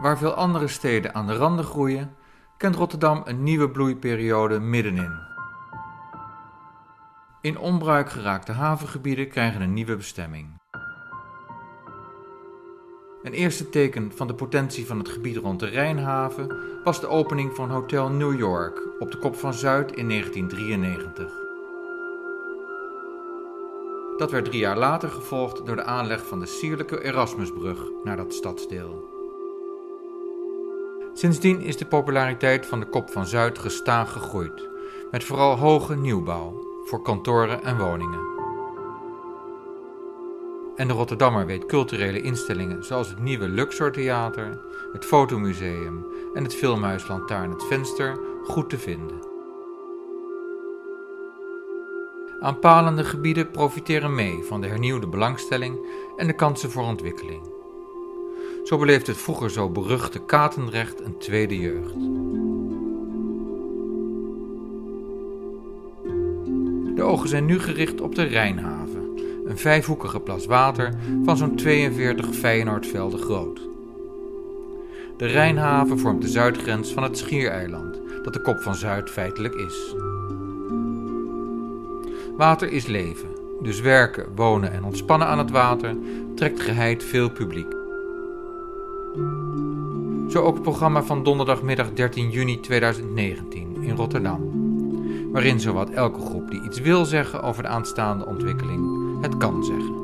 Waar veel andere steden aan de randen groeien, kent Rotterdam een nieuwe bloeiperiode middenin. In onbruik geraakte havengebieden krijgen een nieuwe bestemming. Een eerste teken van de potentie van het gebied rond de Rijnhaven was de opening van Hotel New York op de Kop van Zuid in 1993. Dat werd drie jaar later gevolgd door de aanleg van de sierlijke Erasmusbrug naar dat stadsdeel. Sindsdien is de populariteit van de Kop van Zuid gestaag gegroeid, met vooral hoge nieuwbouw voor kantoren en woningen. En de Rotterdammer weet culturele instellingen zoals het nieuwe Luxor Theater, het Fotomuseum en het Filmhuis Lantaarn het Venster goed te vinden. Aanpalende gebieden profiteren mee van de hernieuwde belangstelling en de kansen voor ontwikkeling. Zo beleeft het vroeger zo beruchte Katendrecht een tweede jeugd. De ogen zijn nu gericht op de Rijnhaven, een vijfhoekige plas water van zo'n 42 Feyenoordvelden groot. De Rijnhaven vormt de zuidgrens van het Schiereiland, dat de kop van Zuid feitelijk is. Water is leven, dus werken, wonen en ontspannen aan het water trekt geheid veel publiek. Zo ook het programma van donderdagmiddag 13 juni 2019 in Rotterdam, waarin zowat elke groep die iets wil zeggen over de aanstaande ontwikkeling het kan zeggen.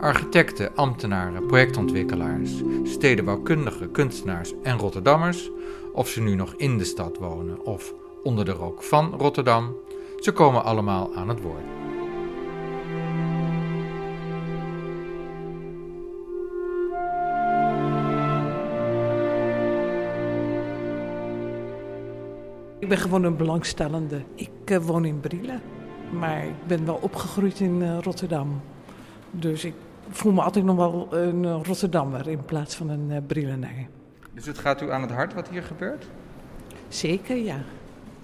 Architecten, ambtenaren, projectontwikkelaars, stedenbouwkundigen, kunstenaars en Rotterdammers, of ze nu nog in de stad wonen of onder de rook van Rotterdam, ze komen allemaal aan het woord. Ben gewoon een belangstellende. Ik uh, woon in Brielen, maar ik ben wel opgegroeid in uh, Rotterdam. Dus ik voel me altijd nog wel een Rotterdammer in plaats van een uh, Brielenaar. Dus het gaat u aan het hart wat hier gebeurt? Zeker, ja.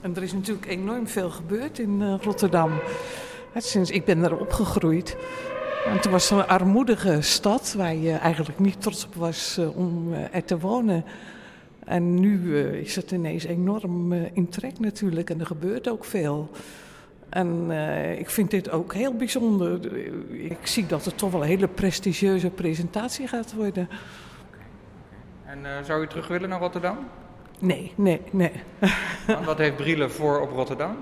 En er is natuurlijk enorm veel gebeurd in Rotterdam. Sinds ik ben er opgegroeid. En toen was het een armoedige stad waar je eigenlijk niet trots op was om er te wonen. En nu is het ineens enorm in trek natuurlijk en er gebeurt ook veel. En ik vind dit ook heel bijzonder. Ik zie dat het toch wel een hele prestigieuze presentatie gaat worden. En zou u terug willen naar Rotterdam? Nee, nee, nee. Want wat heeft Brielen voor op Rotterdam?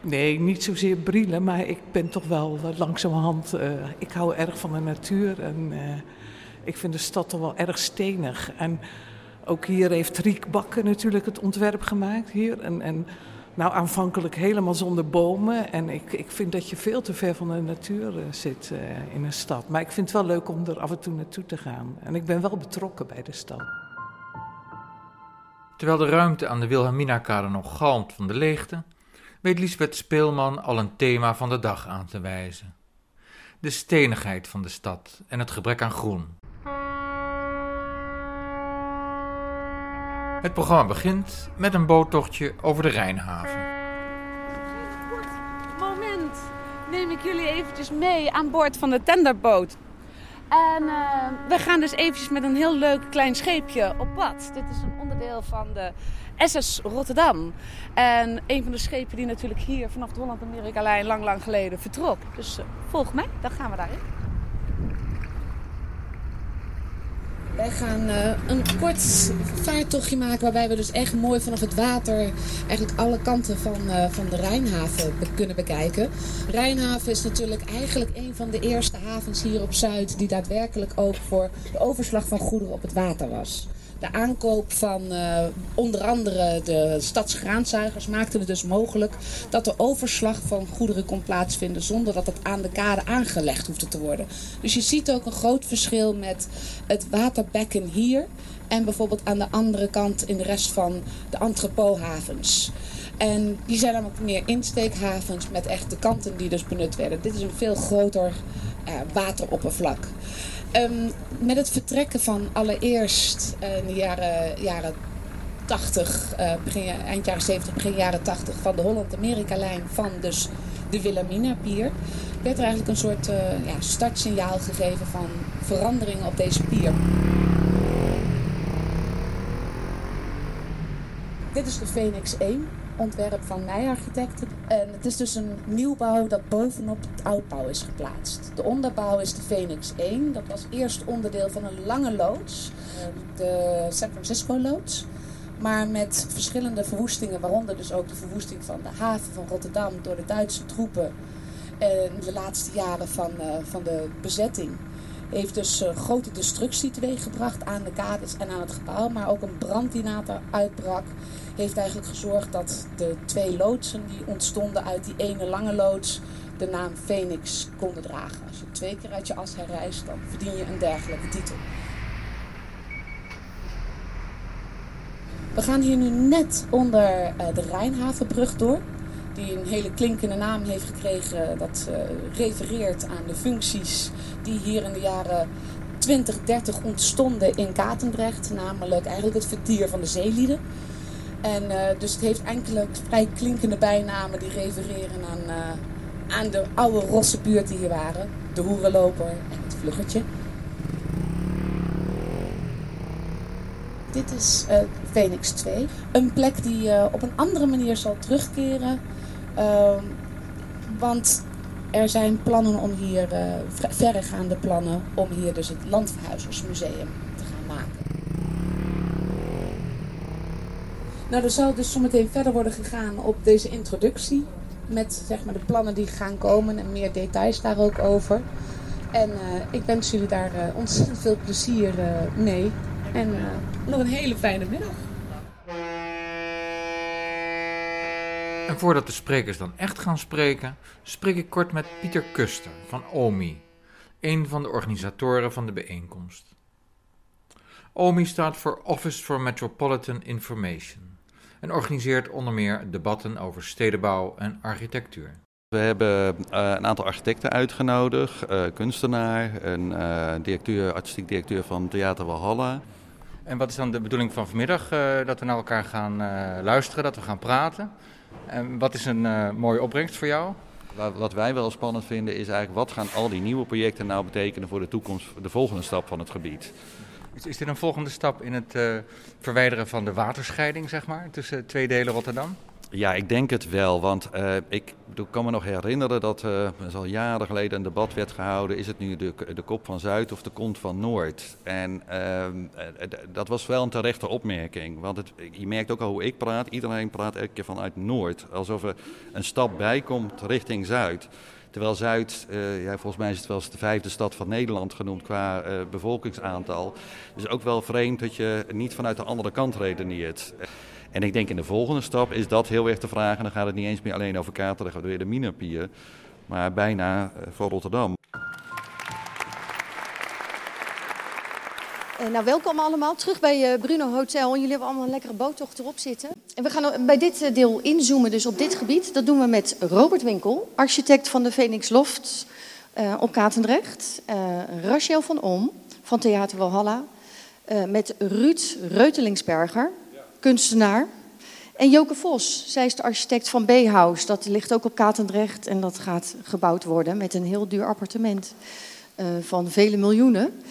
Nee, niet zozeer Brielen, maar ik ben toch wel langzamerhand... Ik hou erg van de natuur en ik vind de stad toch wel erg stenig. En ook hier heeft Riek Bakken natuurlijk het ontwerp gemaakt hier. En, en nou, aanvankelijk helemaal zonder bomen. En ik, ik vind dat je veel te ver van de natuur uh, zit in een stad. Maar ik vind het wel leuk om er af en toe naartoe te gaan. En ik ben wel betrokken bij de stad. Terwijl de ruimte aan de Wilhelmina-kade nog galmt van de leegte, weet Lisbeth Speelman al een thema van de dag aan te wijzen. De stenigheid van de stad en het gebrek aan groen. Het programma begint met een boottochtje over de Rijnhaven. Moment neem ik jullie eventjes mee aan boord van de tenderboot. En uh, we gaan dus eventjes met een heel leuk klein scheepje op pad. Dit is een onderdeel van de SS Rotterdam. En een van de schepen die natuurlijk hier vanaf de Holland-Amerika-lijn lang, lang geleden vertrok. Dus uh, volg mij, dan gaan we daarin. Wij gaan uh, een kort vaartochtje maken waarbij we dus echt mooi vanaf het water eigenlijk alle kanten van, uh, van de Rijnhaven kunnen bekijken. Rijnhaven is natuurlijk eigenlijk een van de eerste havens hier op Zuid die daadwerkelijk ook voor de overslag van goederen op het water was. De aankoop van uh, onder andere de stadsgraanzuigers maakte het dus mogelijk dat de overslag van goederen kon plaatsvinden zonder dat het aan de kade aangelegd hoefde te worden. Dus je ziet ook een groot verschil met het waterbekken hier en bijvoorbeeld aan de andere kant in de rest van de entrepothavens. En die zijn dan ook meer insteekhavens met echt de kanten die dus benut werden. Dit is een veel groter uh, wateroppervlak. Ehm, met het vertrekken van allereerst eh, in de jaren, jaren 80, eh, begin, eind jaren 70, begin jaren 80 van de Holland-Amerika-lijn van dus de Wilhelmina-pier, werd er eigenlijk een soort eh, ja, startsignaal gegeven van veranderingen op deze pier. Dit is de Phoenix 1 ontwerp van Nij Architecten. En het is dus een nieuwbouw dat bovenop het oudbouw is geplaatst. De onderbouw is de Phoenix 1. Dat was eerst onderdeel van een lange loods, de San Francisco loods. Maar met verschillende verwoestingen, waaronder dus ook de verwoesting van de haven van Rotterdam door de Duitse troepen. En de laatste jaren van, uh, van de bezetting heeft dus uh, grote destructie teweeggebracht aan de kades en aan het gebouw. Maar ook een brand die later uitbrak, heeft eigenlijk gezorgd dat de twee loodsen die ontstonden uit die ene lange loods de naam Phoenix konden dragen. Als je twee keer uit je as herreist, dan verdien je een dergelijke titel. We gaan hier nu net onder uh, de Rijnhavenbrug door. Die een hele klinkende naam heeft gekregen. Dat uh, refereert aan de functies die hier in de jaren 20, 30 ontstonden in Katendrecht. Namelijk eigenlijk het vertier van de zeelieden. En uh, dus het heeft enkele vrij klinkende bijnamen die refereren aan, uh, aan de oude rosse buurt die hier waren. De hoerenloper en het vluggertje. Dit is uh, Phoenix 2. Een plek die op een andere manier zal terugkeren. Ehm, want er zijn plannen om hier, verregaande plannen, om hier dus het Landverhuizersmuseum te gaan maken. Nou, er zal dus zometeen verder worden gegaan op deze introductie. Met zeg maar, de plannen die gaan komen en meer details daar ook over. En uh, ik wens jullie daar uh, ontzettend veel plezier mee. En nog een hele fijne middag. En voordat de sprekers dan echt gaan spreken, spreek ik kort met Pieter Kuster van OMI, een van de organisatoren van de bijeenkomst. OMI staat voor Office for Metropolitan Information en organiseert onder meer debatten over stedenbouw en architectuur. We hebben uh, een aantal architecten uitgenodigd, uh, kunstenaar, een uh, directeur, artistiek directeur van Theater Walhalla. En wat is dan de bedoeling van vanmiddag? dat we naar elkaar gaan luisteren, dat we gaan praten. En wat is een mooie opbrengst voor jou? Wat wij wel spannend vinden is eigenlijk wat gaan al die nieuwe projecten nou betekenen voor de toekomst, de volgende stap van het gebied. Is, is dit een volgende stap in het uh, verwijderen van de waterscheiding, zeg maar, tussen twee delen Rotterdam? Ja, ik denk het wel. Want uh, ik, kan me nog herinneren dat er al jaren geleden een debat werd gehouden. Is het nu de, de kop van Zuid of de kont van Noord? En uh, dat was wel een terechte opmerking. Want het, je merkt ook al hoe ik praat. Iedereen praat elke keer vanuit Noord. Alsof er een stap bij komt richting Zuid. Terwijl Zuid, uh, ja, volgens mij is het wel de vijfde stad van Nederland genoemd qua uh, bevolkingsaantal. Dus ook wel vreemd dat je niet vanuit de andere kant redeneert. En ik denk in de volgende stap is dat heel erg te vragen. Dan gaat het niet eens meer alleen over weer de Minapier, maar bijna voor Rotterdam. Nou, welkom allemaal terug bij uh, Bruno Hotel. Jullie hebben allemaal een lekkere boottocht erop zitten. En we gaan bij dit deel inzoomen, dus op dit gebied. Dat doen we met Robert Winkel, architect van de Phoenix Loft uh, op Katendrecht. Rachel van Om van Theater Walhalla. met Ruud Reutelingsberger, kunstenaar. En Joke Vos, zij is de architect van B-House. Dat ligt ook op Katendrecht en dat gaat gebouwd worden met een heel duur appartement uh, van vele miljoenen.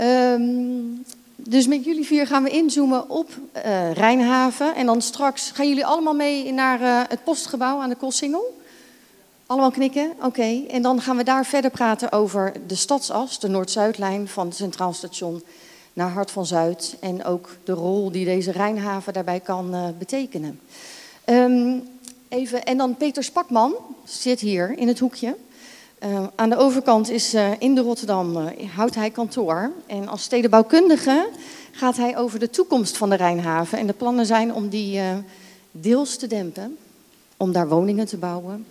Um, dus met jullie vier gaan we inzoomen op uh, Rijnhaven. En dan straks gaan jullie allemaal mee naar uh, het postgebouw aan de Kossingel. Allemaal knikken? Oké. En dan gaan we daar verder praten over de stadsas, de Noord-Zuidlijn van het Centraal Station naar Hart van Zuid. En ook de rol die deze Rijnhaven daarbij kan uh, betekenen. Um, even, en dan Peter Spakman zit hier in het hoekje. Uh, aan de overkant is uh, in de Rotterdam, houdt hij kantoor. En als stedenbouwkundige gaat hij over de toekomst van de Rijnhaven. En de plannen zijn om die deels te dempen. Om daar woningen te bouwen.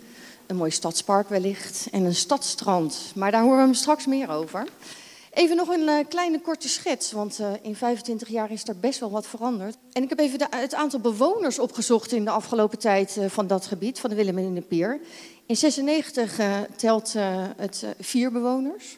Een mooi stadspark wellicht. En een stadstrand. Maar daar horen we hem straks meer over. Even nog een kleine korte schets, want in 25 jaar is er best wel wat veranderd. En ik heb even de, het aantal bewoners opgezocht in de afgelopen tijd van dat gebied, van de Willem en de Pier. In 96 telt het vier bewoners.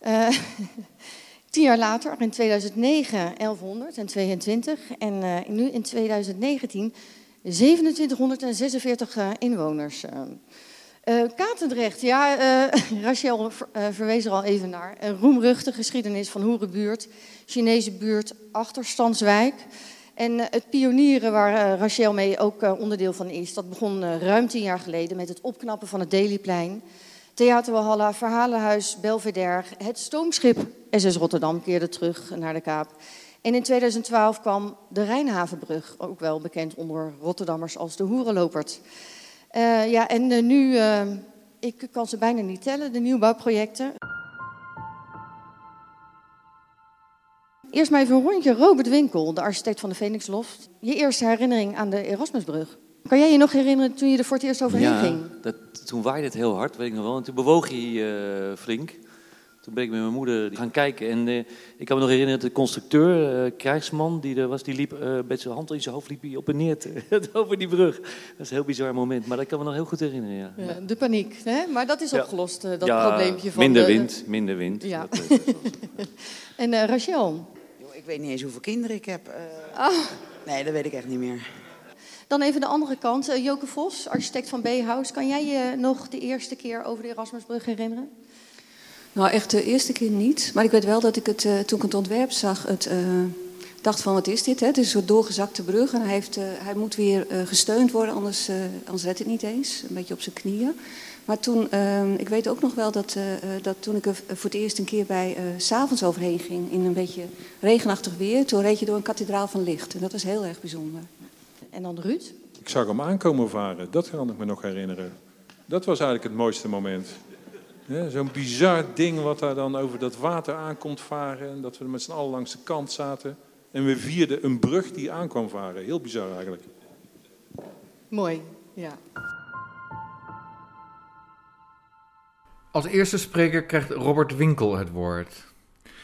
Tien jaar later, in 2009, 1122 en nu in 2019 2746 inwoners. Uh, Katendrecht, ja, uh, Rachel ver, verwees er al even naar. Een roemruchte geschiedenis van Hoerenbuurt, Chinese buurt, achterstandswijk. En eh, het pionieren waar eh, Rachel mee ook eh, onderdeel van is, dat begon ruim tien jaar geleden met het opknappen van het Dailyplein. Theater Walhalla, Verhalenhuis, Belvedere, het stoomschip SS Rotterdam keerde terug naar de Kaap. En in 2012 kwam de Rijnhavenbrug, ook wel bekend onder Rotterdammers als de Hoerenlopert. Ja, en nu, ik kan ze bijna niet tellen, de nieuwbouwprojecten. Eerst maar even een rondje. Robert Winkel, de architect van de Phoenix Loft. Je eerste herinnering aan de Erasmusbrug. Kan jij je nog herinneren toen je er voor het eerst overheen ging? dat, toen waaide het heel hard, weet ik nog wel. En toen bewoog hij eh, flink. Toen ben ik met mijn moeder gaan kijken. En eh, ik kan me nog herinneren dat de constructeur, eh, krijgsman, die er was, die liep eh, met zijn hand in zijn hoofd liep hij op en neer over die brug. Dat is een heel bizar moment, maar dat kan me nog heel goed herinneren. Ja. Ja, de paniek, hè? maar dat is Ja. opgelost, dat Ja, probleempje van minder de- wind, minder wind. Ja. Dat, En eh, Rachel, Ik weet niet eens hoeveel kinderen ik heb. eh. Ah. Nee, dat weet ik echt niet meer. dan even de andere kant. Eh, Joke Vos, architect van B-House. Kan jij je nog de eerste keer over de Erasmusbrug herinneren? Nou, echt de eerste keer niet. Maar ik weet wel dat ik het, eh, toen ik het ontwerp zag, het, eh, dacht van wat is dit? Hè? Het is een soort doorgezakte brug en hij, heeft, eh, hij moet weer eh, gesteund worden, anders, eh, anders redt het niet eens. Een beetje op zijn knieën. Maar toen, eh, ik weet ook nog wel dat, eh, eh, dat toen ik er voor het eerst een keer bij eh, s s'avonds overheen ging, in een beetje regenachtig weer, toen reed je door een kathedraal van licht. En dat was heel erg bijzonder. En dan Ruud. Ik zag hem aankomen varen, dat kan ik me nog herinneren. Dat was eigenlijk het mooiste moment. Ja, Zo'n bizar ding wat daar dan over dat water aankomt varen. En dat we met z'n allen langs de kant zaten. En we vierden een brug die aankwam varen. Heel bizar eigenlijk. Mooi, ja. Als eerste spreker krijgt Robert Winkel het woord.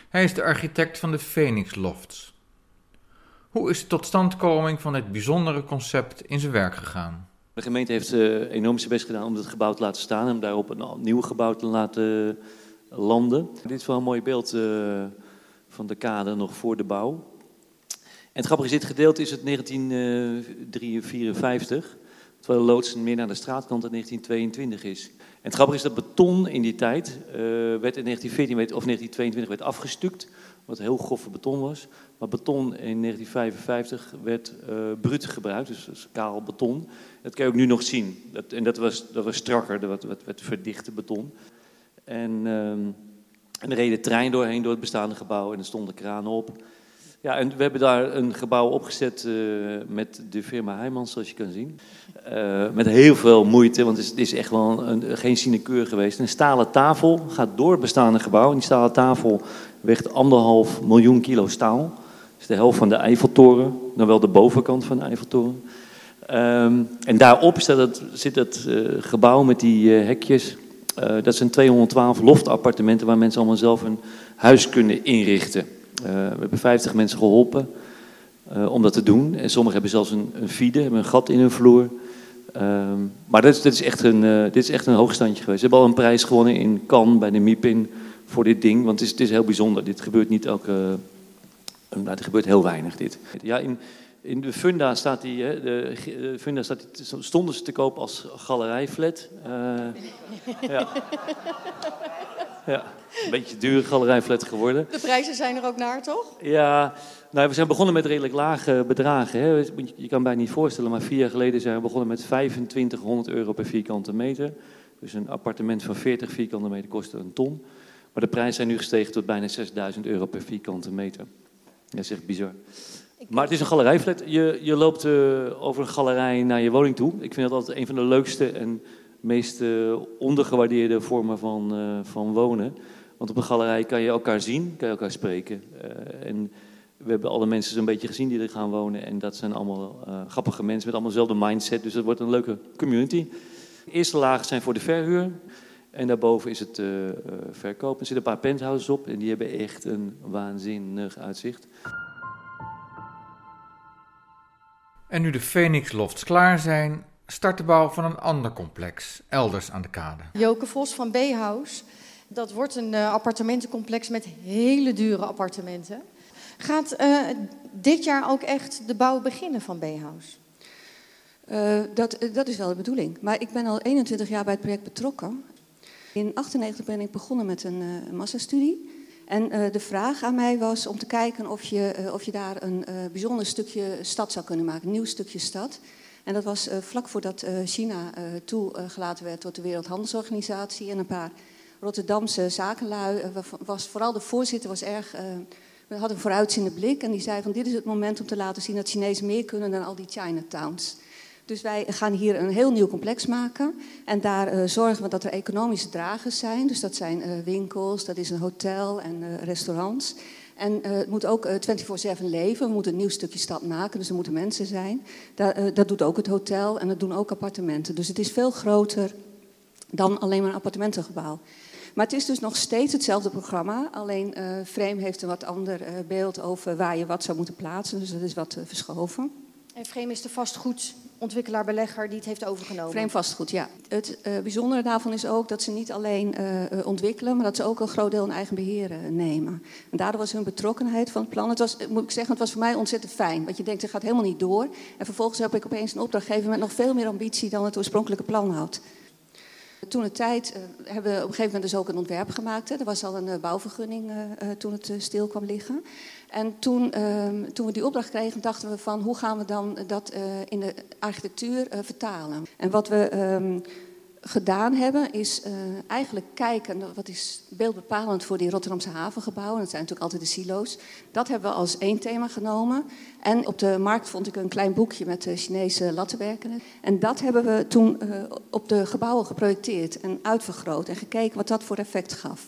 Hij is de architect van de Phoenix Lofts. Hoe is de totstandkoming van dit bijzondere concept in zijn werk gegaan? De gemeente heeft eh, enorm zijn best gedaan om het gebouw te laten staan en daarop een nieuw gebouw te laten landen. Dit is wel een mooi beeld eh, van de kade nog voor de bouw. En het grappige is, dit gedeelte is het 1954, terwijl de loods meer naar de straatkant in 1922 is. Het grappige is dat beton in die tijd, eh, werd in 1914 werd- of 1922 werd afgestukt, wat heel grove beton was. Maar beton in 1955 werd bruut gebruikt, dus, dus kaal beton. Dat kan je ook nu nog zien. Dat, en dat was, dat was strakker, dat werd, werd verdichte beton. En, ehm, en er reed de trein doorheen door het bestaande gebouw en er stonden kranen op. Ja, en we hebben daar een gebouw opgezet eh, met de firma Heijmans, zoals je kan zien. Eh, met heel veel moeite, want het is, het is echt wel een, geen sinecure geweest. Een stalen tafel gaat door het bestaande gebouw. En die stalen tafel weegt anderhalf miljoen kilo staal. Dat is de helft van de Eiffeltoren, dan wel de bovenkant van de Eiffeltoren. Ehm, en daarop zit het eh, gebouw met die eh, hekjes. Dat zijn 212 loftappartementen waar mensen allemaal zelf een huis kunnen inrichten. We hebben 50 mensen geholpen eh, om dat te doen. En sommigen hebben zelfs een, een vide, hebben een gat in hun vloer. Ehm, maar dit is, dit, is echt een, eh, dit is echt een hoogstandje geweest. Ze hebben al een prijs gewonnen in Cannes bij de MIPIN voor dit ding. Want het is, het is heel bijzonder. Dit gebeurt niet elke... Uh, er gebeurt heel weinig dit. Ja, in, in de Funda staat die, hè, de, de Funda staat die, stonden ze te koop als galerijflat. Uh, ja. ja, een beetje duur galerijflat geworden. De prijzen zijn er ook naar, toch? Ja, nou, we zijn begonnen met redelijk lage bedragen. Hè. Je kan bijna niet voorstellen, maar vier jaar geleden zijn we begonnen met 2500 euro per vierkante meter. Dus een appartement van 40 vierkante meter kostte een ton. Maar de prijzen zijn nu gestegen tot bijna 6000 euro per vierkante meter. Dat is echt bizar. Maar het is een galerijflat. Je, je loopt uh, over een galerij naar je woning toe. Ik vind dat altijd een van de leukste en meest uh, ondergewaardeerde vormen van, uh, van wonen. Want op een galerij kan je elkaar zien, kan je elkaar spreken. En we hebben alle mensen zo'n beetje gezien die er gaan wonen. En dat zijn allemaal uh, grappige mensen met allemaal dezelfde mindset. Dus dat wordt een leuke community. De eerste lagen zijn voor de verhuur. En daarboven is het uh, verkoop. Er zitten een paar penthouses op en die hebben echt een waanzinnig uitzicht. En nu de Phoenix Lofts klaar zijn, start de bouw van een ander complex, elders aan de kade. Joke Vos van B-House. Dat wordt een uh, appartementencomplex met hele dure appartementen. Gaat uh, dit jaar ook echt de bouw beginnen van B-House? Uh, dat, dat is wel de bedoeling. Maar ik ben al 21 jaar bij het project betrokken. In 1998 ben ik begonnen met een uh, massastudie. En de vraag aan mij was om te kijken of je, of je daar een bijzonder stukje stad zou kunnen maken, een nieuw stukje stad. En dat was vlak voordat China toegelaten werd tot de Wereldhandelsorganisatie. En een paar Rotterdamse zakenlui, was, vooral de voorzitter was erg, we hadden een vooruitziende blik. En die zei van dit is het moment om te laten zien dat Chinezen meer kunnen dan al die Chinatowns. Dus wij gaan hier een heel nieuw complex maken. En daar uh, zorgen we dat er economische dragers zijn. Dus dat zijn uh, winkels, dat is een hotel en uh, restaurants. En het moet ook 24-7 leven. We moeten een nieuw stukje stad maken, dus er moeten mensen zijn. Dat, dat doet ook het hotel en dat doen ook appartementen. Dus het is veel groter dan alleen maar een appartementengebouw. Maar het is dus nog steeds hetzelfde programma. Alleen Frame heeft een wat ander beeld over waar je wat zou moeten plaatsen. Dus dat is wat verschoven. En Frame is de vastgoed ontwikkelaar, belegger die het heeft overgenomen. Vreemd vastgoed, ja. Het uh, bijzondere daarvan is ook dat ze niet alleen uh, ontwikkelen, maar dat ze ook een groot deel in eigen beheer nemen. En daardoor was hun betrokkenheid van het plan. Het was, moet ik zeggen, het was voor mij ontzettend fijn. Want je denkt, het gaat helemaal niet door. En vervolgens heb ik opeens een opdrachtgever met nog veel meer ambitie dan het oorspronkelijke plan had. Toen de tijd uh, hebben we op een gegeven moment dus ook een ontwerp gemaakt. Hè. Er was al een uh, bouwvergunning uh, toen het stil kwam liggen. En toen, ehm, toen we die opdracht kregen, dachten we van hoe gaan we dan dat in de architectuur vertalen. En wat we ehm, gedaan hebben, is uh, eigenlijk kijken, wat is beeldbepalend voor die Rotterdamse havengebouwen, dat zijn natuurlijk altijd de silo's. Dat hebben we als één thema genomen. En op de markt vond ik een klein boekje met de Chinese lattenwerken. En dat hebben we toen uh, op de gebouwen geprojecteerd en uitvergroot en gekeken wat dat voor effect gaf.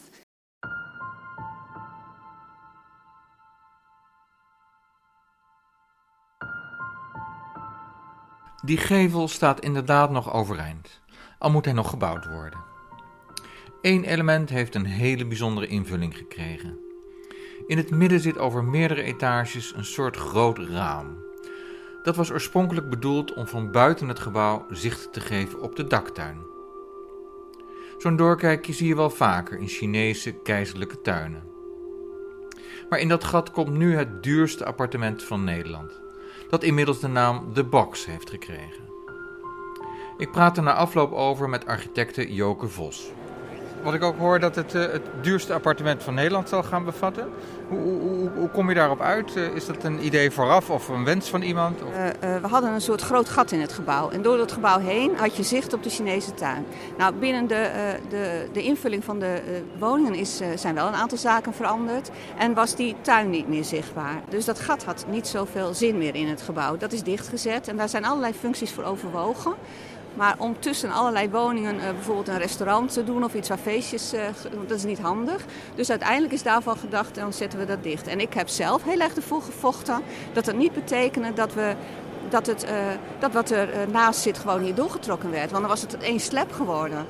Die gevel staat inderdaad nog overeind al moet hij nog gebouwd worden. Eén element heeft een hele bijzondere invulling gekregen. In het midden zit over meerdere etages een soort groot raam. Dat was oorspronkelijk bedoeld om van buiten het gebouw zicht te geven op de daktuin. Zo'n doorkijkje zie je wel vaker in Chinese keizerlijke tuinen. Maar in dat gat komt nu het duurste appartement van Nederland, dat inmiddels de naam The Box heeft gekregen. Ik praat er na afloop over met architecte Joke Vos. Wat ik ook hoor dat het uh, het duurste appartement van Nederland zal gaan bevatten. Hoe, hoe, hoe kom je daarop uit? Uh, is dat een idee vooraf of een wens van iemand? Of? Uh, we hadden een soort groot gat in het gebouw. En door dat gebouw heen had je zicht op de Chinese tuin. Nou, binnen de, de, de invulling van de woningen is, zijn wel een aantal zaken veranderd. En was die tuin niet meer zichtbaar. Dus dat gat had niet zoveel zin meer in het gebouw. Dat is dichtgezet en daar zijn allerlei functies voor overwogen. Maar om tussen allerlei woningen uh, bijvoorbeeld een restaurant te doen of iets waar feestjes, uh, dat is niet handig. Dus uiteindelijk is daarvan gedacht, dan zetten we dat dicht. En ik heb zelf heel erg ervoor gevochten dat dat niet betekende dat we dat, het, uh, dat wat er naast zit gewoon hier doorgetrokken werd. Want dan was het één slep geworden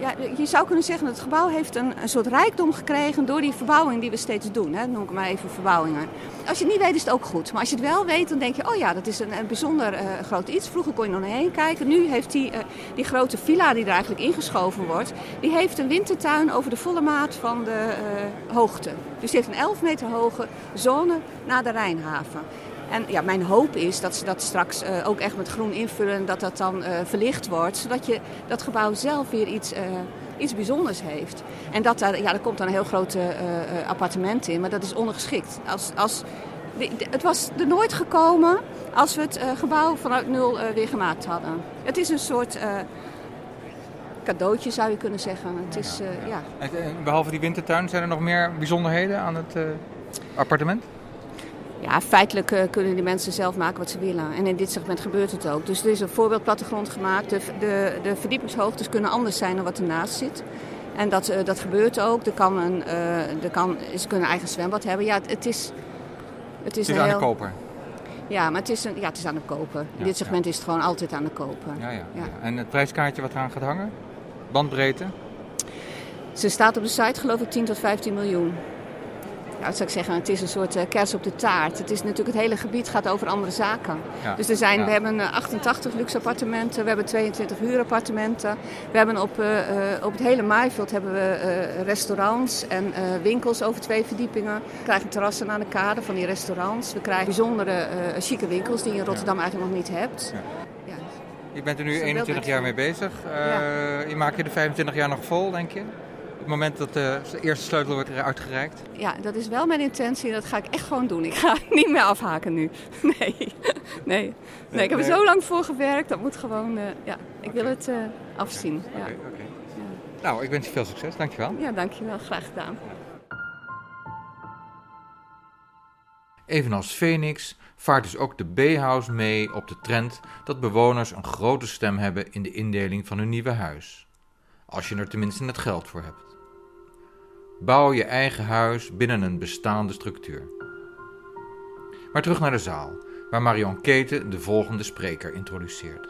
ja, je zou kunnen zeggen dat het gebouw heeft een, soort rijkdom gekregen door die verbouwing die we steeds doen. Hè. noem ik maar even verbouwingen. Als je het niet weet is het ook goed. Maar als je het wel weet dan denk je, oh ja, dat is een, bijzonder uh, groot iets. Vroeger kon je nog heen kijken. Nu heeft die, uh, die grote villa die er eigenlijk ingeschoven wordt, die heeft een wintertuin over de volle maat van de uh, hoogte. Dus die heeft een 11 meter hoge zone naar de Rijnhaven. En ja, mijn hoop is dat ze dat straks uh, ook echt met groen invullen en dat dat dan uh, verlicht wordt. Zodat je dat gebouw zelf weer iets, uh, iets bijzonders heeft. En dat daar, ja, er komt dan een heel groot appartement in, maar dat is ongeschikt. Als, als, het was er nooit gekomen als we het gebouw vanuit nul weer gemaakt hadden. Het is een soort cadeautje zou je kunnen zeggen. Het is, ja. Behalve die wintertuin zijn er nog meer bijzonderheden aan het appartement? Ja, feitelijk uh, kunnen die mensen zelf maken wat ze willen. En in dit segment gebeurt het ook. Dus er is een voorbeeldplattegrond gemaakt. De, de, de verdiepingshoogtes kunnen anders zijn dan wat ernaast zit. En dat, uh, dat gebeurt ook. Er kan een, uh, er kan, ze kunnen een eigen zwembad hebben. Ja, het, het is... Het is, het is aan heel... de koper? Ja, maar het is, een, ja, het is aan de koper. In dit segment ja. is het gewoon altijd aan de koper. Ja, ja, ja. En het prijskaartje wat eraan gaat hangen? Bandbreedte? Ze staat op de site geloof ik 10 tot 15 miljoen. Ja, zou ik zeggen, het is een soort uh, kers op de taart. Het is natuurlijk het hele gebied gaat over andere zaken. Ja. Dus er zijn, ja. we hebben 88 luxe appartementen, we hebben 22 huurappartementen. We hebben op, uh, op het hele maaiveld hebben we restaurants en winkels over twee verdiepingen. We krijgen terrassen aan de kade van die restaurants. We krijgen bijzondere chique winkels die je in Rotterdam eigenlijk nog niet hebt. Ja. Je bent er nu 21 jaar mee bezig. je maakt je de 25 jaar nog vol, denk je? Het moment dat de eerste sleutel wordt uitgereikt? Ja, dat is wel mijn intentie. Dat ga ik echt gewoon doen. Ik ga niet meer afhaken nu. Nee, nee. nee ik heb er zo lang voor gewerkt. Dat moet gewoon, uh, ja, ik wil het uh, afzien. Ja. Okay, okay. ja. Nou, ik wens je veel succes. Dankjewel. Ja, dankjewel. Graag gedaan. Evenals Phoenix vaart dus ook de B-house mee op de trend dat bewoners een grote stem hebben in de indeling van hun nieuwe huis. Als je er tenminste het geld voor hebt. Bouw je eigen huis binnen een bestaande structuur. Maar terug naar de zaal, waar Marion Keten de volgende spreker introduceert.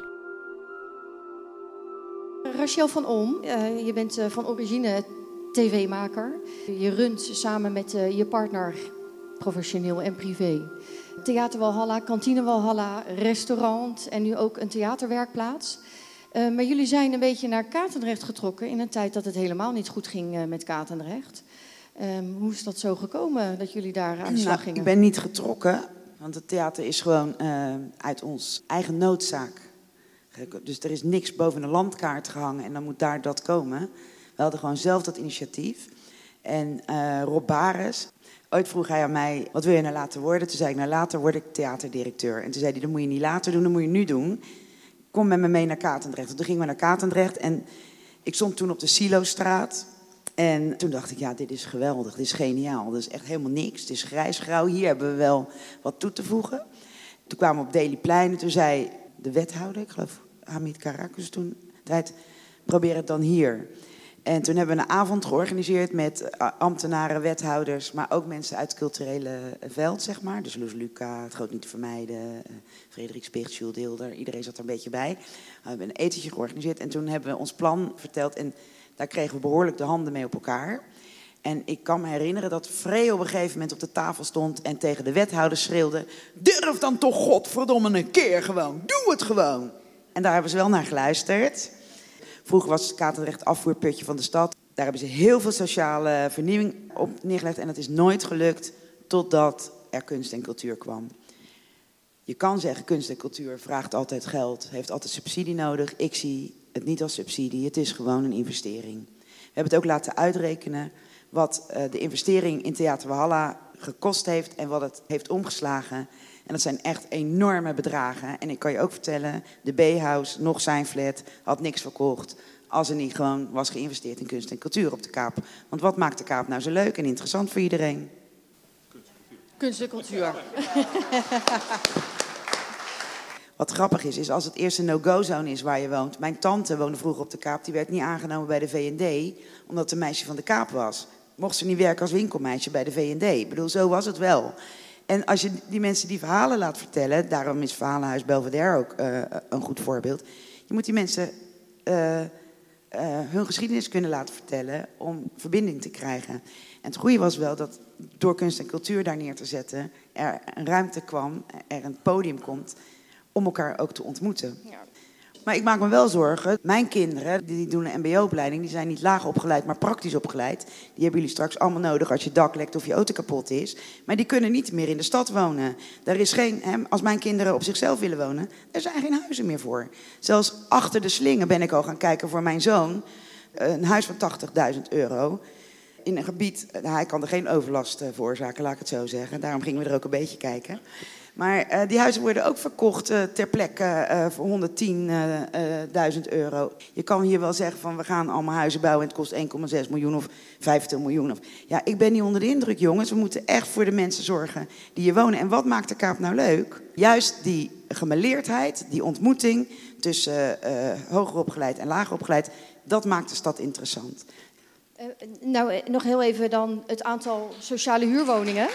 Rachel van Olm, uh, je bent uh, van origine tv-maker. Je runt samen met uh, je partner professioneel en privé. Theater Walhalla, kantine Walhalla, restaurant en nu ook een theaterwerkplaats. Uh, maar jullie zijn een beetje naar Katendrecht getrokken in een tijd dat het helemaal niet goed ging uh, met Katendrecht. Um, hoe is dat zo gekomen dat jullie daar aan de slag nou, gingen? Ik ben niet getrokken, want het theater is gewoon uh, uit ons eigen noodzaak. Dus er is niks boven de landkaart gehangen en dan moet daar dat komen. We hadden gewoon zelf dat initiatief. En Rob Bares, Ooit vroeg hij aan mij, wat wil je nou later worden? Toen zei ik, nou later word ik theaterdirecteur. En toen zei hij, dat moet je niet later doen, dat moet je nu doen. Kom met me mee naar Katendrecht. Toen gingen we naar Katendrecht en ik stond toen op de Silostraat. En toen dacht ik, ja, dit is geweldig, dit is geniaal. Dat is echt helemaal niks, het is grijs-grauw. Hier hebben we wel wat toe te voegen. Toen kwamen we op Delyplein en toen zei de wethouder, ik geloof Hamid Karakus toen, probeer het dan hier. En toen hebben we een avond georganiseerd met eh, ambtenaren, wethouders, maar ook mensen uit het culturele veld, zeg maar. Dus Loes Luca, Het Groot Niet te Vermijden, eh, Frederik Spicht, Jules Deelder, iedereen zat er een beetje bij. We hebben een etentje georganiseerd en toen hebben we ons plan verteld en daar kregen we behoorlijk de handen mee op elkaar. En ik kan me herinneren dat Free op een gegeven moment op de tafel stond en tegen de wethouder schreeuwde: Durf dan toch godverdomme een keer gewoon, doe het gewoon. En daar hebben ze wel naar geluisterd. Vroeger was Katendrecht afvoerputje van de stad. Daar hebben ze heel veel sociale vernieuwing op neergelegd. En dat is nooit gelukt totdat er kunst en cultuur kwam. Je kan zeggen, kunst en cultuur vraagt altijd geld, heeft altijd subsidie nodig. Ik zie het niet als subsidie, het is gewoon een investering. We hebben het ook laten uitrekenen wat eh, de investering in Theater Walhalla gekost heeft en wat het heeft omgeslagen. En dat zijn echt enorme bedragen. En ik kan je ook vertellen, de B-house, nog zijn flat, had niks verkocht als er niet gewoon was geïnvesteerd in kunst en cultuur op de Kaap. Want wat maakt de Kaap nou zo leuk en interessant voor iedereen? Kunst en cultuur. Wat grappig is, is als het eerste no-go-zone is waar je woont. Mijn tante woonde vroeger op de Kaap, die werd niet aangenomen bij de V&D, omdat ze een meisje van de Kaap was. Mocht ze niet werken als winkelmeisje bij de V&D. Ik bedoel, zo was het wel. En als je die mensen die verhalen laat vertellen, daarom is Verhalenhuis Belvedere ook uh, een goed voorbeeld. Je moet die mensen uh, uh, hun geschiedenis kunnen laten vertellen om verbinding te krijgen. En het goede was wel dat door kunst en cultuur daar neer te zetten, er een ruimte kwam, er een podium komt om elkaar ook te ontmoeten. Ja. Maar ik maak me wel zorgen. Mijn kinderen, die doen een mbo-opleiding, die zijn niet laag opgeleid, maar praktisch opgeleid. Die hebben jullie straks allemaal nodig als je dak lekt of je auto kapot is. Maar die kunnen niet meer in de stad wonen. Er is geen, als mijn kinderen op zichzelf willen wonen, er zijn geen huizen meer voor. Zelfs achter de slingen ben ik al gaan kijken voor mijn zoon. Een huis van 80.000 euro. In een gebied, hij kan er geen overlast eh, veroorzaken, laat ik het zo zeggen. Daarom gingen we er ook een beetje kijken. Maar uh, die huizen worden ook verkocht uh, ter plekke uh, voor 110.000 euro. Je kan hier wel zeggen van we gaan allemaal huizen bouwen en het kost 1,6 miljoen of 50 miljoen. Of... Ja, ik ben niet onder de indruk jongens. We moeten echt voor de mensen zorgen die hier wonen. En wat maakt de Kaap nou leuk? Juist die gemeleerdheid, die ontmoeting tussen hoger opgeleid en lager opgeleid. Dat maakt de stad interessant. nou, nog heel even dan het aantal sociale huurwoningen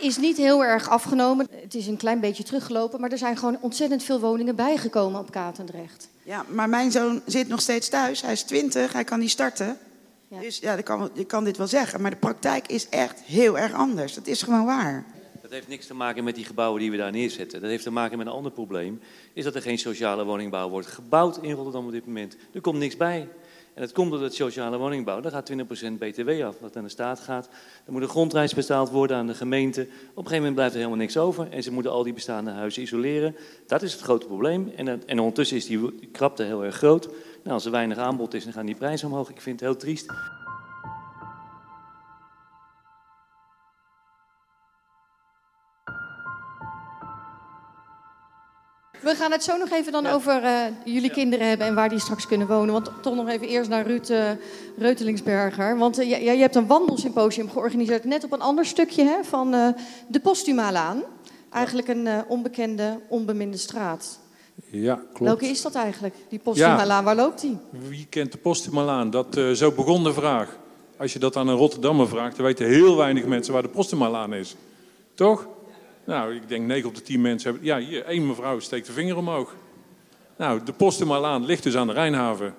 is niet heel erg afgenomen. Het is een klein beetje teruggelopen, maar er zijn gewoon ontzettend veel woningen bijgekomen op Katendrecht. Ja, maar mijn zoon zit nog steeds thuis. Hij is 20, hij kan niet starten. Ja. Dus ja, ik kan, ik kan dit wel zeggen, maar de praktijk is echt heel erg anders. Dat is gewoon waar. Dat heeft niks te maken met die gebouwen die we daar neerzetten. Dat heeft te maken met een ander probleem. Is dat er geen sociale woningbouw wordt gebouwd in Rotterdam op dit moment. Er komt niks bij. En dat komt door het sociale woningbouw. Daar gaat 20% BTW af, wat aan de staat gaat. Er moet een grondreis betaald worden aan de gemeente. Op een gegeven moment blijft er helemaal niks over. En ze moeten al die bestaande huizen isoleren. Dat is het grote probleem. En, en ondertussen is die krapte heel erg groot. Nou, als er weinig aanbod is, dan gaan die prijzen omhoog. Ik vind het heel triest. We gaan het zo nog even dan over uh, jullie kinderen hebben en waar die straks kunnen wonen. Want toch nog even eerst naar Ruud uh, Reutelingsberger. Want uh, jij, jij hebt een wandelsymposium georganiseerd net op een ander stukje hè, van de Postumalaan. Eigenlijk een onbekende, onbeminde straat. Ja, klopt. Welke is dat eigenlijk, die Postumalaan? Ja. Waar loopt die? Wie kent de Postumalaan? Dat zo begon de vraag. Als je dat aan een Rotterdammer vraagt, dan weten heel weinig mensen waar de Postumalaan is. Toch? Nou, ik denk 9 op de 10 mensen hebben... Ja, hier, één mevrouw steekt de vinger omhoog. Nou, de Postumalaan ligt dus aan de Rijnhaven.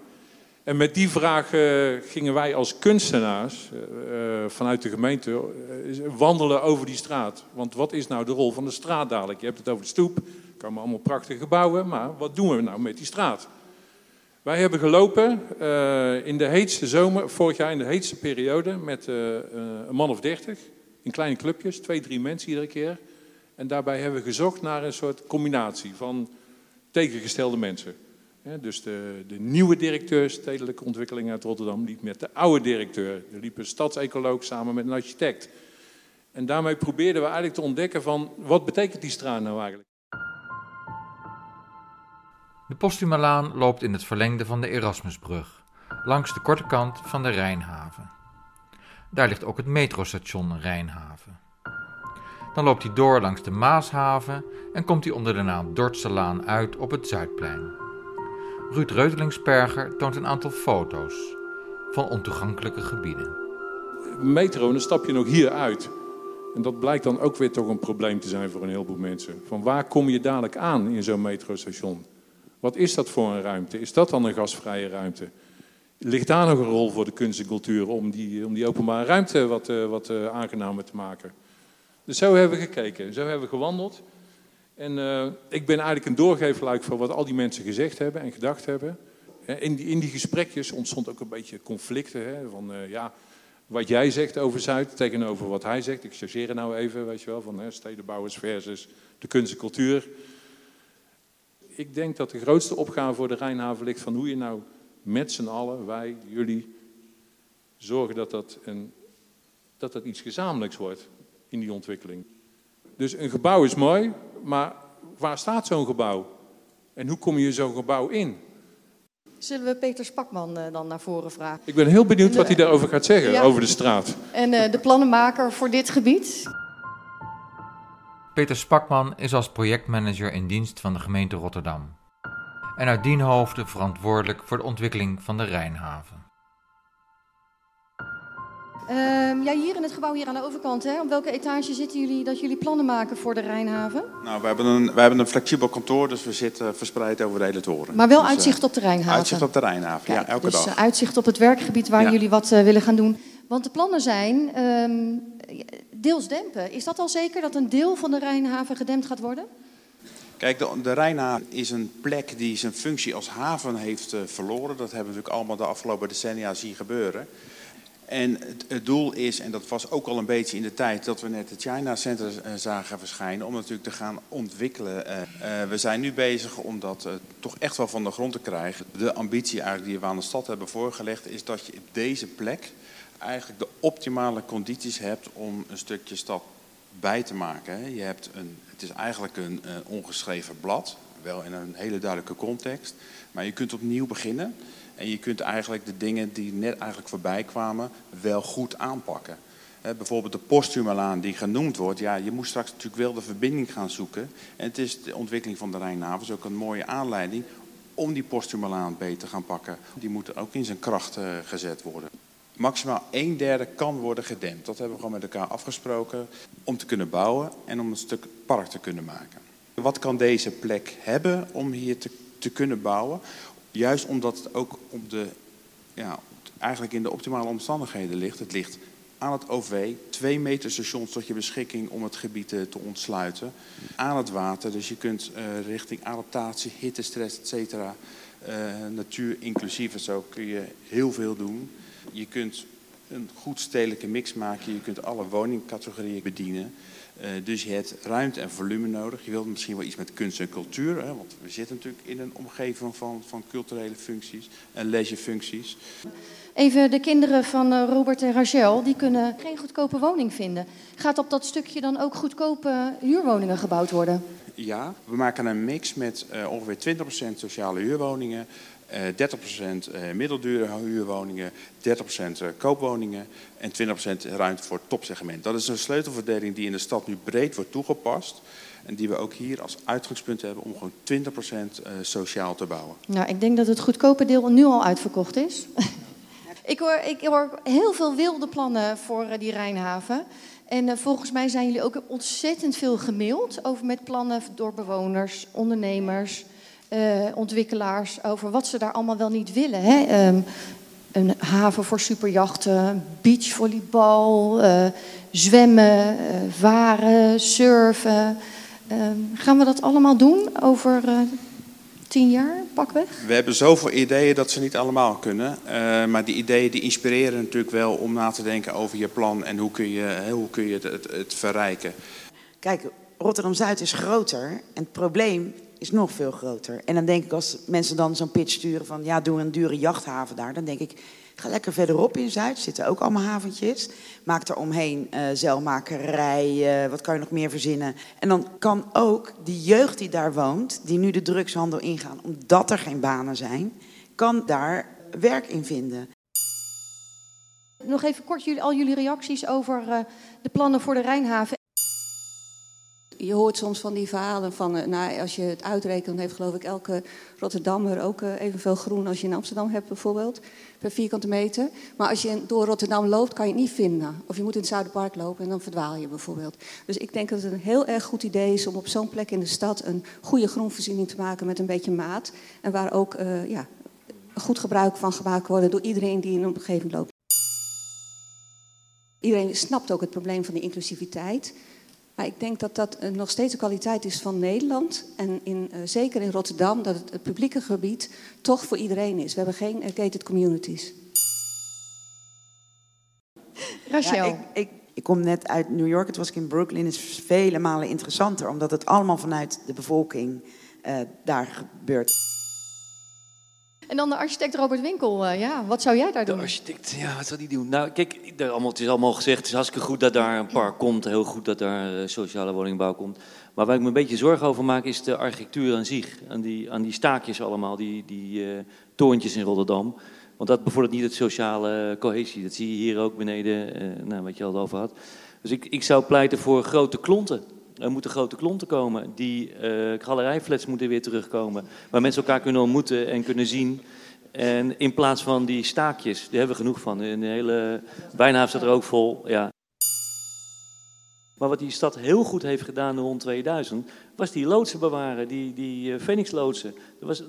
En met die vraag uh, gingen wij als kunstenaars uh, vanuit de gemeente wandelen over die straat. Want wat is nou de rol van de straat dadelijk? Je hebt het over de stoep, komen allemaal prachtige gebouwen, maar wat doen we nou met die straat? Wij hebben gelopen in de heetste zomer, vorig jaar in de heetste periode, met een man of dertig, in kleine clubjes, twee, drie mensen iedere keer. En daarbij hebben we gezocht naar een soort combinatie van tegengestelde mensen. Dus de, de nieuwe directeur stedelijke ontwikkeling uit Rotterdam liep met de oude directeur. Er liep een stadsecoloog samen met een architect. En daarmee probeerden we eigenlijk te ontdekken van wat betekent die straat nou eigenlijk. De Postumalaan loopt in het verlengde van de Erasmusbrug, langs de korte kant van de Rijnhaven. Daar ligt ook het metrostation Rijnhaven. Dan loopt hij door langs de Maashaven en komt hij onder de naam Dortselaan uit op het Zuidplein. Ruud Reutelingsperger toont een aantal foto's van ontoegankelijke gebieden. Metro, dan stap je nog hier uit. En dat blijkt dan ook weer toch een probleem te zijn voor een heleboel mensen. Van waar kom je dadelijk aan in zo'n metrostation? Wat is dat voor een ruimte? Is dat dan een gasvrije ruimte? Ligt daar nog een rol voor de kunst en cultuur om die, om die openbare ruimte wat, uh, wat uh, aangenamer te maken? Dus zo hebben we gekeken, zo hebben we gewandeld. En uh, ik ben eigenlijk een doorgeefluik van wat al die mensen gezegd hebben en gedacht hebben. In die, in die gesprekjes ontstond ook een beetje conflicten. Hè, van uh, ja, wat jij zegt over Zuid tegenover wat hij zegt. Ik chargeer nou even, weet je wel, van hè, stedenbouwers versus de kunst en cultuur. Ik denk dat de grootste opgave voor de Rijnhaven ligt van hoe je nou met z'n allen, wij, jullie, zorgen dat dat, een, dat dat iets gezamenlijks wordt in die ontwikkeling. Dus een gebouw is mooi, maar waar staat zo'n gebouw? En hoe kom je zo'n gebouw in? Zullen we Peter Spakman uh, dan naar voren vragen? Ik ben heel benieuwd wat hij daarover gaat zeggen, ja. over de straat. En uh, de plannenmaker voor dit gebied? Peter Spakman is als projectmanager in dienst van de gemeente Rotterdam. En uit dien hoofde verantwoordelijk voor de ontwikkeling van de Rijnhaven. Uh, ja, hier in het gebouw hier aan de overkant, hè? op welke etage zitten jullie dat jullie plannen maken voor de Rijnhaven? Nou, we hebben een, we hebben een flexibel kantoor, dus we zitten verspreid over de hele toren. Maar wel dus, uitzicht op de Rijnhaven? Uitzicht op de Rijnhaven, Kijk, ja, elke dus, dag. Dus uitzicht op het werkgebied waar ja. jullie wat uh, willen gaan doen. Want de plannen zijn um, deels dempen. Is dat al zeker dat een deel van de Rijnhaven gedempt gaat worden? Kijk, de, de Rijnhaven is een plek die zijn functie als haven heeft uh, verloren. Dat hebben we natuurlijk allemaal de afgelopen decennia zien gebeuren. En het, het, doel is, en dat was ook al een beetje in de tijd dat we net het China Center uh, zagen verschijnen, om natuurlijk te gaan ontwikkelen. Uh, uh, we zijn nu bezig om dat toch echt wel van de grond te krijgen. De ambitie eigenlijk die we aan de stad hebben voorgelegd is dat je op deze plek eigenlijk de optimale condities hebt om een stukje stad bij te maken. Je hebt een, het is eigenlijk een ongeschreven blad, wel in een hele duidelijke context, maar je kunt opnieuw beginnen. En je kunt eigenlijk de dingen die net eigenlijk voorbij kwamen wel goed aanpakken. Bijvoorbeeld de Postumalaan die genoemd wordt. Ja, je moet straks natuurlijk wel de verbinding gaan zoeken. En het is de ontwikkeling van de Rijnhaven ook een mooie aanleiding om die Postumalaan beter te gaan pakken. Die moet ook in zijn kracht uh, gezet worden. Maximaal een derde kan worden gedempt. Dat hebben we gewoon met elkaar afgesproken. Om te kunnen bouwen en om een stuk park te kunnen maken. Wat kan deze plek hebben om hier te kunnen bouwen? Juist omdat het ook op de, ja, eigenlijk in de optimale omstandigheden ligt. Het ligt aan het OV, twee meter stations tot je beschikking om het gebied te, te ontsluiten. Aan het water, dus je kunt uh, richting adaptatie, hittestress, et cetera, uh, natuur inclusief en zo kun je heel veel doen. Je kunt een goed stedelijke mix maken. Je kunt alle woningcategorieën bedienen. Uh, dus je hebt ruimte en volume nodig. Je wilt misschien wel iets met kunst en cultuur. Hè, want we zitten natuurlijk in een omgeving van, van culturele functies en leisurefuncties. Even de kinderen van uh, Robert en Rachel, die kunnen geen goedkope woning vinden. Gaat op dat stukje dan ook goedkope huurwoningen gebouwd worden? Ja, we maken een mix met uh, ongeveer 20% sociale huurwoningen, 30% middeldure huurwoningen, 30% koopwoningen en 20% ruimte voor het topsegment. Dat is een sleutelverdeling die in de stad nu breed wordt toegepast. En die we ook hier als uitgangspunt hebben om gewoon 20% sociaal te bouwen. Nou, ik denk dat het goedkope deel nu al uitverkocht is. ik, hoor, ik hoor heel veel wilde plannen voor die Rijnhaven. En volgens mij zijn jullie ook ontzettend veel gemaild over met plannen door bewoners, ondernemers, ontwikkelaars over wat ze daar allemaal wel niet willen. Hè? Um, een haven voor superjachten, beachvolleybal, uh, zwemmen, varen, surfen. Um, gaan we dat allemaal doen over tien jaar, pakweg? We hebben zoveel ideeën dat ze niet allemaal kunnen. Uh, maar die ideeën die inspireren natuurlijk wel om na te denken over je plan en hoe kun je, hoe kun je het, het, het verrijken. Kijk, Rotterdam-Zuid is groter en het probleem is nog veel groter. En dan denk ik als mensen dan zo'n pitch sturen van ja, doe een dure jachthaven daar, dan denk ik Ga lekker verderop in Zuid, zitten ook allemaal haventjes. Maak er omheen uh, zeilmakerij, uh, wat kan je nog meer verzinnen. En dan kan ook die jeugd die daar woont, die nu de drugshandel ingaan, omdat er geen banen zijn, kan daar werk in vinden. Nog even kort jullie, al jullie reacties over uh, de plannen voor de Rijnhaven je hoort soms van die verhalen van, uh, nou, als je het uitrekent, heeft geloof ik elke Rotterdammer ook uh, evenveel groen als je in Amsterdam hebt bijvoorbeeld, per vierkante meter. Maar als je door Rotterdam loopt, kan je het niet vinden. Of je moet in het Zuiderpark lopen en dan verdwaal je bijvoorbeeld. Dus ik denk dat het een heel erg goed idee is om op zo'n plek in de stad een goede groenvoorziening te maken met een beetje maat. En waar ook uh, ja, goed gebruik van gemaakt wordt door iedereen die in de omgeving loopt. Iedereen snapt ook het probleem van de inclusiviteit. Maar ik denk dat dat nog steeds de kwaliteit is van Nederland. En in, uh, zeker in Rotterdam, dat het, het, publieke gebied toch voor iedereen is. We hebben geen gated communities. Rachel. Ja, ik, ik, ik, kom net uit New York. Het was ik in Brooklyn. Het is vele malen interessanter, omdat het allemaal vanuit de bevolking uh, daar gebeurt. En dan de architect Robert Winkel. Uh, ja, wat zou jij daar doen? De architect, ja, wat zou die doen? Nou, kijk, het is allemaal gezegd. Het is hartstikke goed dat daar een park komt. Heel goed dat daar uh, sociale woningbouw komt. Maar waar ik me een beetje zorgen over maak, is de architectuur aan zich. Aan die, aan die staakjes allemaal, die, die uh, torentjes in Rotterdam. Want dat bevordert niet het sociale cohesie. Dat zie je hier ook beneden, nou, wat je al over had. Dus ik, ik zou pleiten voor grote klonten. Er moeten grote klonten komen. Die uh, galerijflats moeten weer terugkomen. Waar mensen elkaar kunnen ontmoeten en kunnen zien. En in plaats van die staakjes, daar hebben we genoeg van. In de hele Wijnhaven staat er ook vol. Ja. Maar wat die stad heel goed heeft gedaan rond 2000, was die loodsen bewaren, die, die uh, Phoenix-loodsen.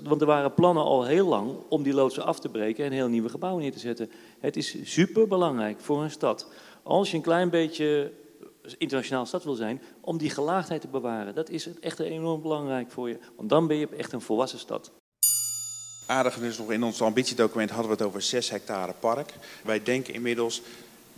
Want er waren plannen al heel lang om die loodsen af te breken en heel nieuwe gebouwen neer te zetten. Het is super belangrijk voor een stad. Als je een klein beetje internationaal stad wil zijn, om die gelaagdheid te bewaren. Dat is echt enorm belangrijk voor je, want dan ben je echt een volwassen stad. Aardig is nog in ons ambitiedocument hadden we het over 6 hectare park. Wij denken inmiddels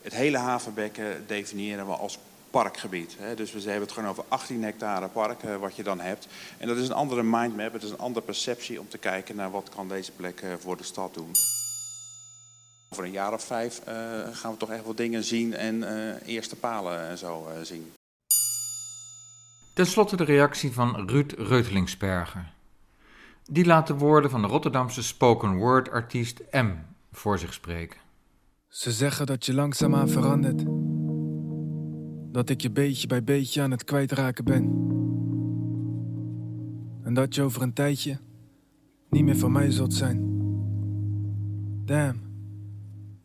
het hele havenbekken definiëren we als parkgebied. Dus we hebben het gewoon over 18 hectare park eh, wat je dan hebt. En dat is een andere mindmap, het is een andere perceptie om te kijken naar wat kan deze plek eh, voor de stad doen. Over een jaar of vijf uh, gaan we toch echt wat dingen zien en uh, eerste palen en zo uh, zien. Ten slotte de reactie van Ruud Reutelingsperger. Die laat de woorden van de Rotterdamse spoken word artiest M voor zich spreken. Ze zeggen dat je langzaamaan verandert. Dat ik je beetje bij beetje aan het kwijtraken ben. En dat je over een tijdje niet meer van mij zult zijn. Damn.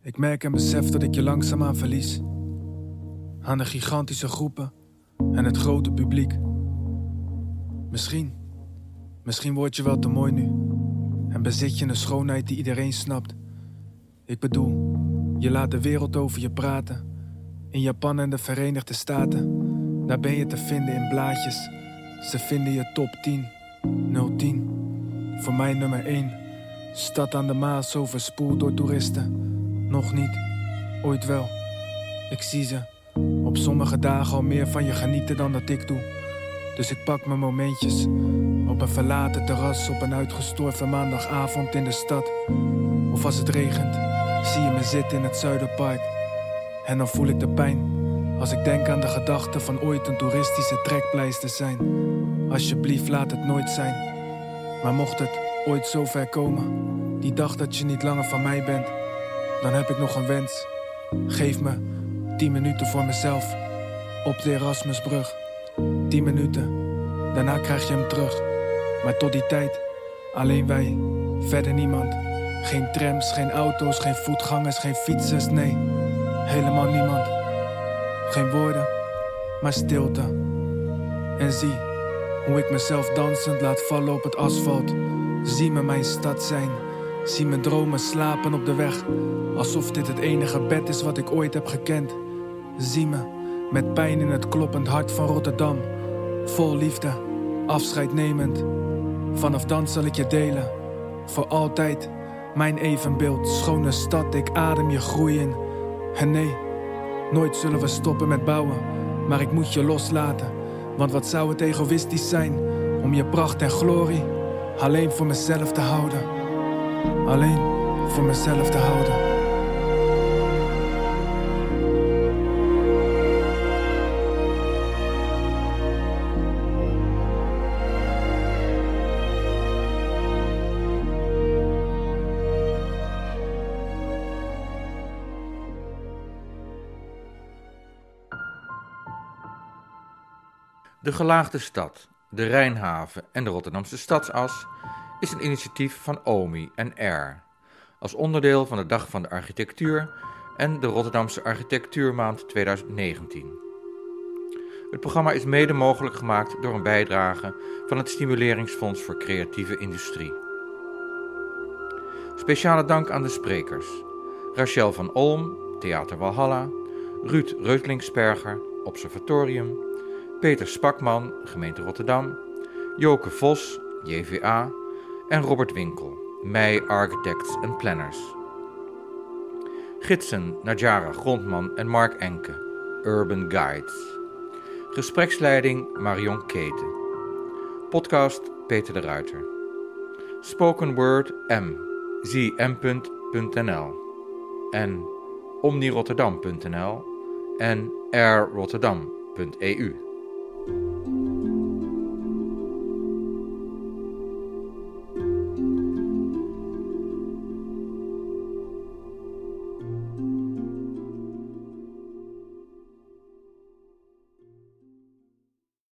Ik merk en besef dat ik je langzaamaan verlies. Aan de gigantische groepen en het grote publiek. Misschien, misschien word je wel te mooi nu. En bezit je een schoonheid die iedereen snapt. Ik bedoel, je laat de wereld over je praten. In Japan en de Verenigde Staten. Daar ben je te vinden in blaadjes. Ze vinden je top 10, 010. Voor mij nummer 1. Stad aan de Maas overspoeld door toeristen nog niet. ooit wel. Ik zie ze. Op sommige dagen al meer van je genieten dan dat ik doe. Dus ik pak mijn momentjes. Op een verlaten terras op een uitgestorven maandagavond in de stad. Of als het regent, zie je me zitten in het Zuiderpark. En dan voel ik de pijn. Als ik denk aan de gedachte van ooit een toeristische trekpleister zijn. Alsjeblieft, laat het nooit zijn. Maar mocht het ooit zo ver komen, die dag dat je niet langer van mij bent, dan heb ik nog een wens. Geef me tien minuten voor mezelf op de Erasmusbrug. Tien minuten, daarna krijg je hem terug. Maar tot die tijd, alleen wij, verder niemand. Geen trams, geen auto's, geen voetgangers, geen fietsers, nee, helemaal niemand. Geen woorden, maar stilte. En zie hoe ik mezelf dansend laat vallen op het asfalt. Zie me mijn stad zijn. Zie mijn dromen slapen op de weg. Alsof dit het enige bed is wat ik ooit heb gekend. Zie me met pijn in het kloppend hart van Rotterdam. Vol liefde, afscheid nemend. Vanaf dan zal ik je delen. Voor altijd, mijn evenbeeld. Schone stad, ik adem je groeien. En nee, nooit zullen we stoppen met bouwen. Maar ik moet je loslaten. Want wat zou het egoïstisch zijn om je pracht en glorie alleen voor mezelf te houden. Alleen voor mezelf te houden. De Gelaagde Stad, de Rijnhaven en de Rotterdamse Stadsas is een initiatief van OMI en R. Als onderdeel van de Dag van de Architectuur en de Rotterdamse Architectuurmaand 2019. Het programma is mede mogelijk gemaakt door een bijdrage van het Stimuleringsfonds voor Creatieve Industrie. Speciale dank aan de sprekers: Rachel van Olm, Theater Walhalla, Ruud Reutlingsperger, Observatorium, Peter Spakman, gemeente Rotterdam, Joke Vos, JVA en Robert Winkel, Mei Architects and Planners. Gidsen Najara Grondman en Mark Enke, Urban Guides. Gespreksleiding Marion Keten. Podcast Peter de Ruiter. Spoken Word M, zm.nl en omnirotterdam.nl en airrotterdam.eu.